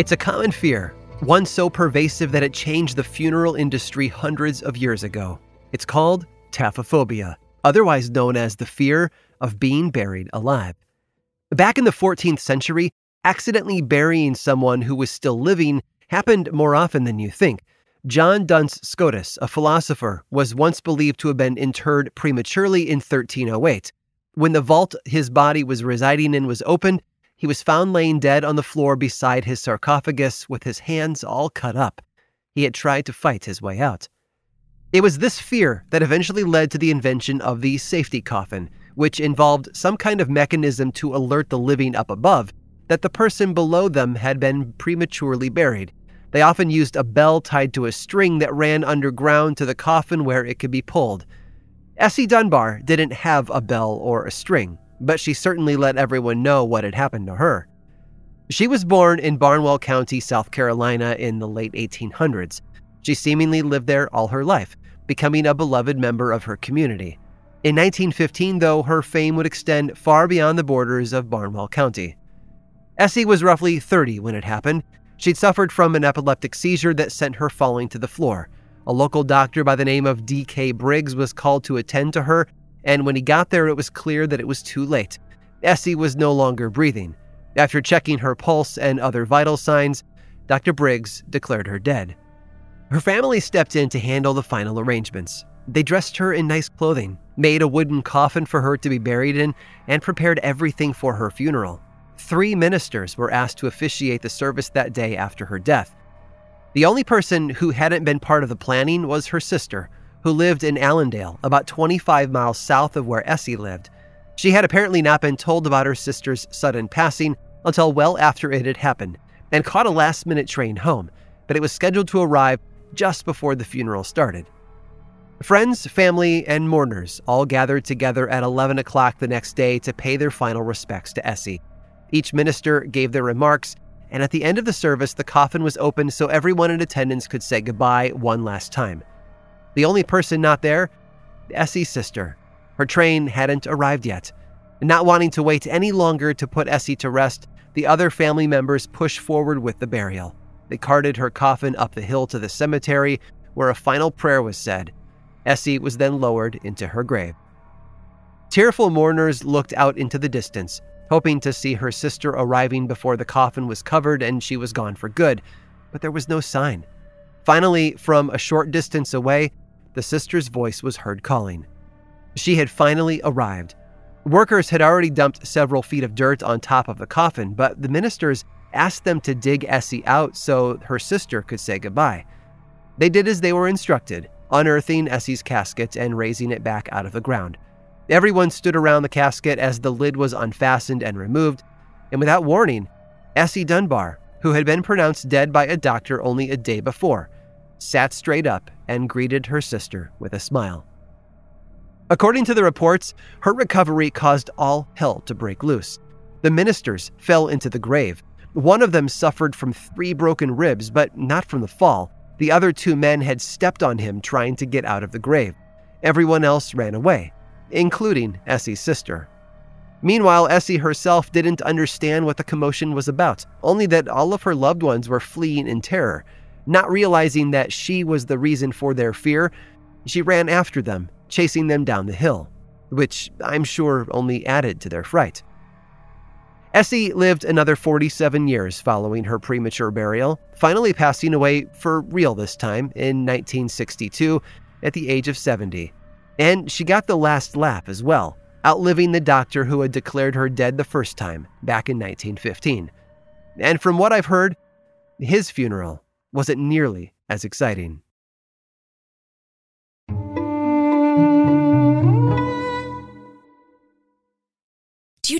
It's a common fear, one so pervasive that it changed the funeral industry hundreds of years ago. It's called taphophobia, otherwise known as the fear of being buried alive. Back in the 14th century, accidentally burying someone who was still living happened more often than you think. John Duns Scotus, a philosopher, was once believed to have been interred prematurely in 1308. When the vault his body was residing in was opened, he was found laying dead on the floor beside his sarcophagus with his hands all cut up. He had tried to fight his way out. It was this fear that eventually led to the invention of the safety coffin, which involved some kind of mechanism to alert the living up above that the person below them had been prematurely buried. They often used a bell tied to a string that ran underground to the coffin where it could be pulled. Essie Dunbar didn't have a bell or a string but she certainly let everyone know what had happened to her. She was born in Barnwell County, South Carolina in the late 1800s. She seemingly lived there all her life, becoming a beloved member of her community. In 1915, though, her fame would extend far beyond the borders of Barnwell County. Essie was roughly 30 when it happened. She'd suffered from an epileptic seizure that sent her falling to the floor. A local doctor by the name of D.K. Briggs was called to attend to her and when he got there, it was clear that it was too late. Essie was no longer breathing. After checking her pulse and other vital signs, Dr. Briggs declared her dead. Her family stepped in to handle the final arrangements. They dressed her in nice clothing, made a wooden coffin for her to be buried in, and prepared everything for her funeral. Three ministers were asked to officiate the service that day after her death. The only person who hadn't been part of the planning was her sister, who lived in Allendale, about 25 miles south of where Essie lived. She had apparently not been told about her sister's sudden passing until well after it had happened and caught a last minute train home, but it was scheduled to arrive just before the funeral started. Friends, family, and mourners all gathered together at 11 o'clock the next day to pay their final respects to Essie. Each minister gave their remarks, and at the end of the service, the coffin was opened so everyone in attendance could say goodbye one last time. The only person not there, Essie's sister. Her train hadn't arrived yet. Not wanting to wait any longer to put Essie to rest, the other family members pushed forward with the burial. They carted her coffin up the hill to the cemetery, where a final prayer was said. Essie was then lowered into her grave. Tearful mourners looked out into the distance, hoping to see her sister arriving before the coffin was covered and she was gone for good, but there was no sign. Finally, from a short distance away, the sister's voice was heard calling. She had finally arrived. Workers had already dumped several feet of dirt on top of the coffin, but the ministers asked them to dig Essie out so her sister could say goodbye. They did as they were instructed, unearthing Essie's casket and raising it back out of the ground. Everyone stood around the casket as the lid was unfastened and removed, and without warning, Essie Dunbar, who had been pronounced dead by a doctor only a day before, sat straight up and greeted her sister with a smile. According to the reports, her recovery caused all hell to break loose. The ministers fell into the grave. One of them suffered from three broken ribs, but not from the fall. The other two men had stepped on him trying to get out of the grave. Everyone else ran away, including Essie's sister. Meanwhile, Essie herself didn't understand what the commotion was about, only that all of her loved ones were fleeing in terror. Not realizing that she was the reason for their fear, she ran after them chasing them down the hill, which I'm sure only added to their fright. Essie lived another 47 years following her premature burial, finally passing away for real this time in 1962 at the age of 70. And she got the last laugh as well, outliving the doctor who had declared her dead the first time back in 1915. And from what I've heard, his funeral wasn't nearly as exciting.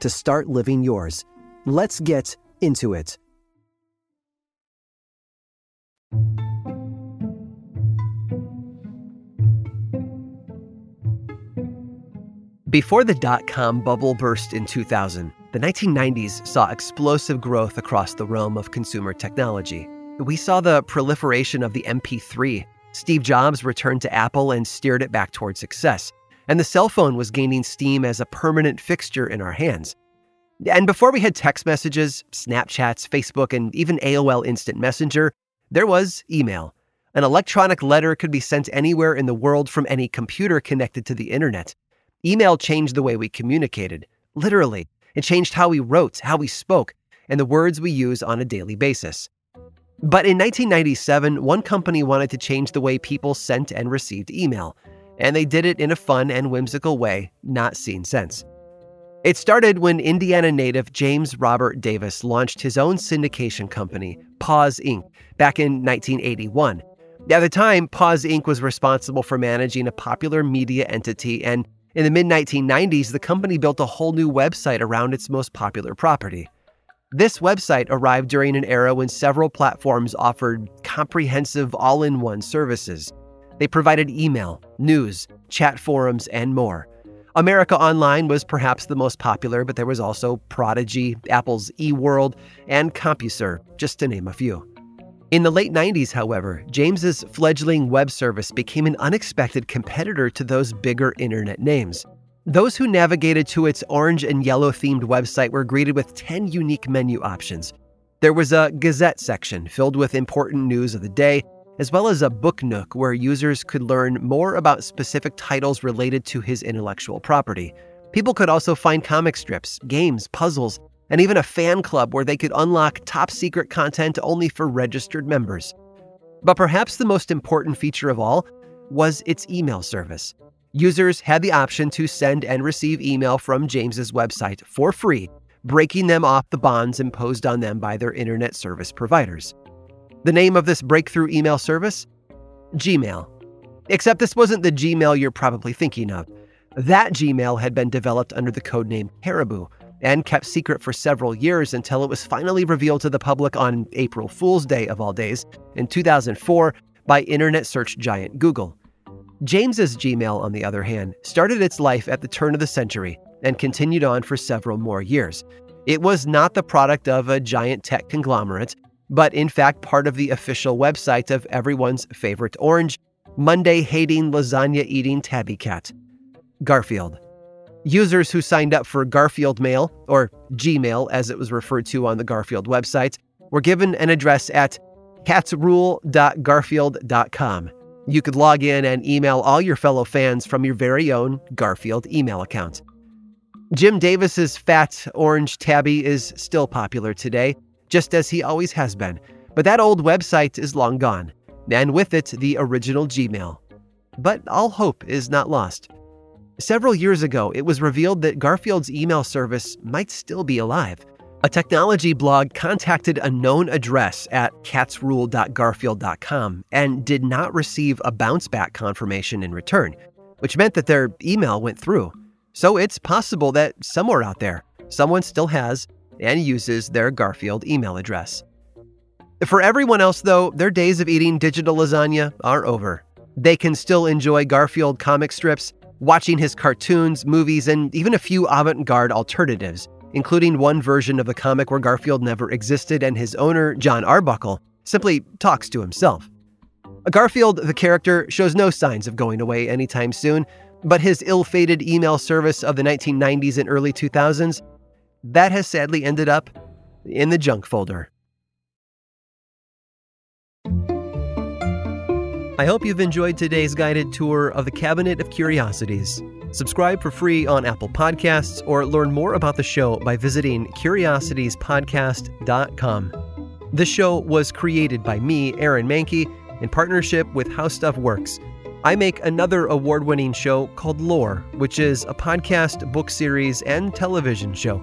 to start living yours. Let's get into it. Before the dot com bubble burst in 2000, the 1990s saw explosive growth across the realm of consumer technology. We saw the proliferation of the MP3. Steve Jobs returned to Apple and steered it back toward success and the cell phone was gaining steam as a permanent fixture in our hands. And before we had text messages, Snapchats, Facebook, and even AOL Instant Messenger, there was email. An electronic letter could be sent anywhere in the world from any computer connected to the internet. Email changed the way we communicated, literally. It changed how we wrote, how we spoke, and the words we use on a daily basis. But in 1997, one company wanted to change the way people sent and received email and they did it in a fun and whimsical way not seen since. It started when Indiana native James Robert Davis launched his own syndication company, Paws Inc., back in 1981. At the time, Paws Inc. was responsible for managing a popular media entity, and in the mid 1990s, the company built a whole new website around its most popular property. This website arrived during an era when several platforms offered comprehensive all in one services. They provided email, news, chat forums, and more. America Online was perhaps the most popular, but there was also Prodigy, Apple's eWorld, and CompuServe, just to name a few. In the late 90s, however, James's fledgling web service became an unexpected competitor to those bigger internet names. Those who navigated to its orange and yellow themed website were greeted with 10 unique menu options. There was a Gazette section filled with important news of the day, as well as a book nook where users could learn more about specific titles related to his intellectual property. People could also find comic strips, games, puzzles, and even a fan club where they could unlock top secret content only for registered members. But perhaps the most important feature of all was its email service. Users had the option to send and receive email from James's website for free, breaking them off the bonds imposed on them by their internet service providers. The name of this breakthrough email service? Gmail. Except this wasn't the Gmail you're probably thinking of. That Gmail had been developed under the codename Caribou and kept secret for several years until it was finally revealed to the public on April Fool's Day of all days in 2004 by internet search giant Google. James's Gmail, on the other hand, started its life at the turn of the century and continued on for several more years. It was not the product of a giant tech conglomerate, but in fact part of the official website of everyone's favorite orange, Monday hating, lasagna eating tabby cat, Garfield. Users who signed up for Garfield Mail, or Gmail as it was referred to on the Garfield website, were given an address at catsrule.garfield.com. You could log in and email all your fellow fans from your very own Garfield email account. Jim Davis's fat orange tabby is still popular today, just as he always has been, but that old website is long gone, and with it, the original Gmail. But all hope is not lost. Several years ago, it was revealed that Garfield's email service might still be alive. A technology blog contacted a known address at catsrule.garfield.com and did not receive a bounce back confirmation in return, which meant that their email went through. So it's possible that somewhere out there, someone still has and uses their Garfield email address. For everyone else, though, their days of eating digital lasagna are over. They can still enjoy Garfield comic strips, watching his cartoons, movies, and even a few avant garde alternatives including one version of the comic where Garfield never existed and his owner, Jon Arbuckle, simply talks to himself. Garfield, the character, shows no signs of going away anytime soon, but his ill fated email service of the 1990s and early 2000s, that has sadly ended up in the junk folder. I hope you've enjoyed today's guided tour of the Cabinet of Curiosities. Subscribe for free on Apple Podcasts or learn more about the show by visiting curiositiespodcast.com. This show was created by me, Aaron Mahnke, in partnership with How Stuff Works. I make another award winning show called Lore, which is a podcast, book series, and television show.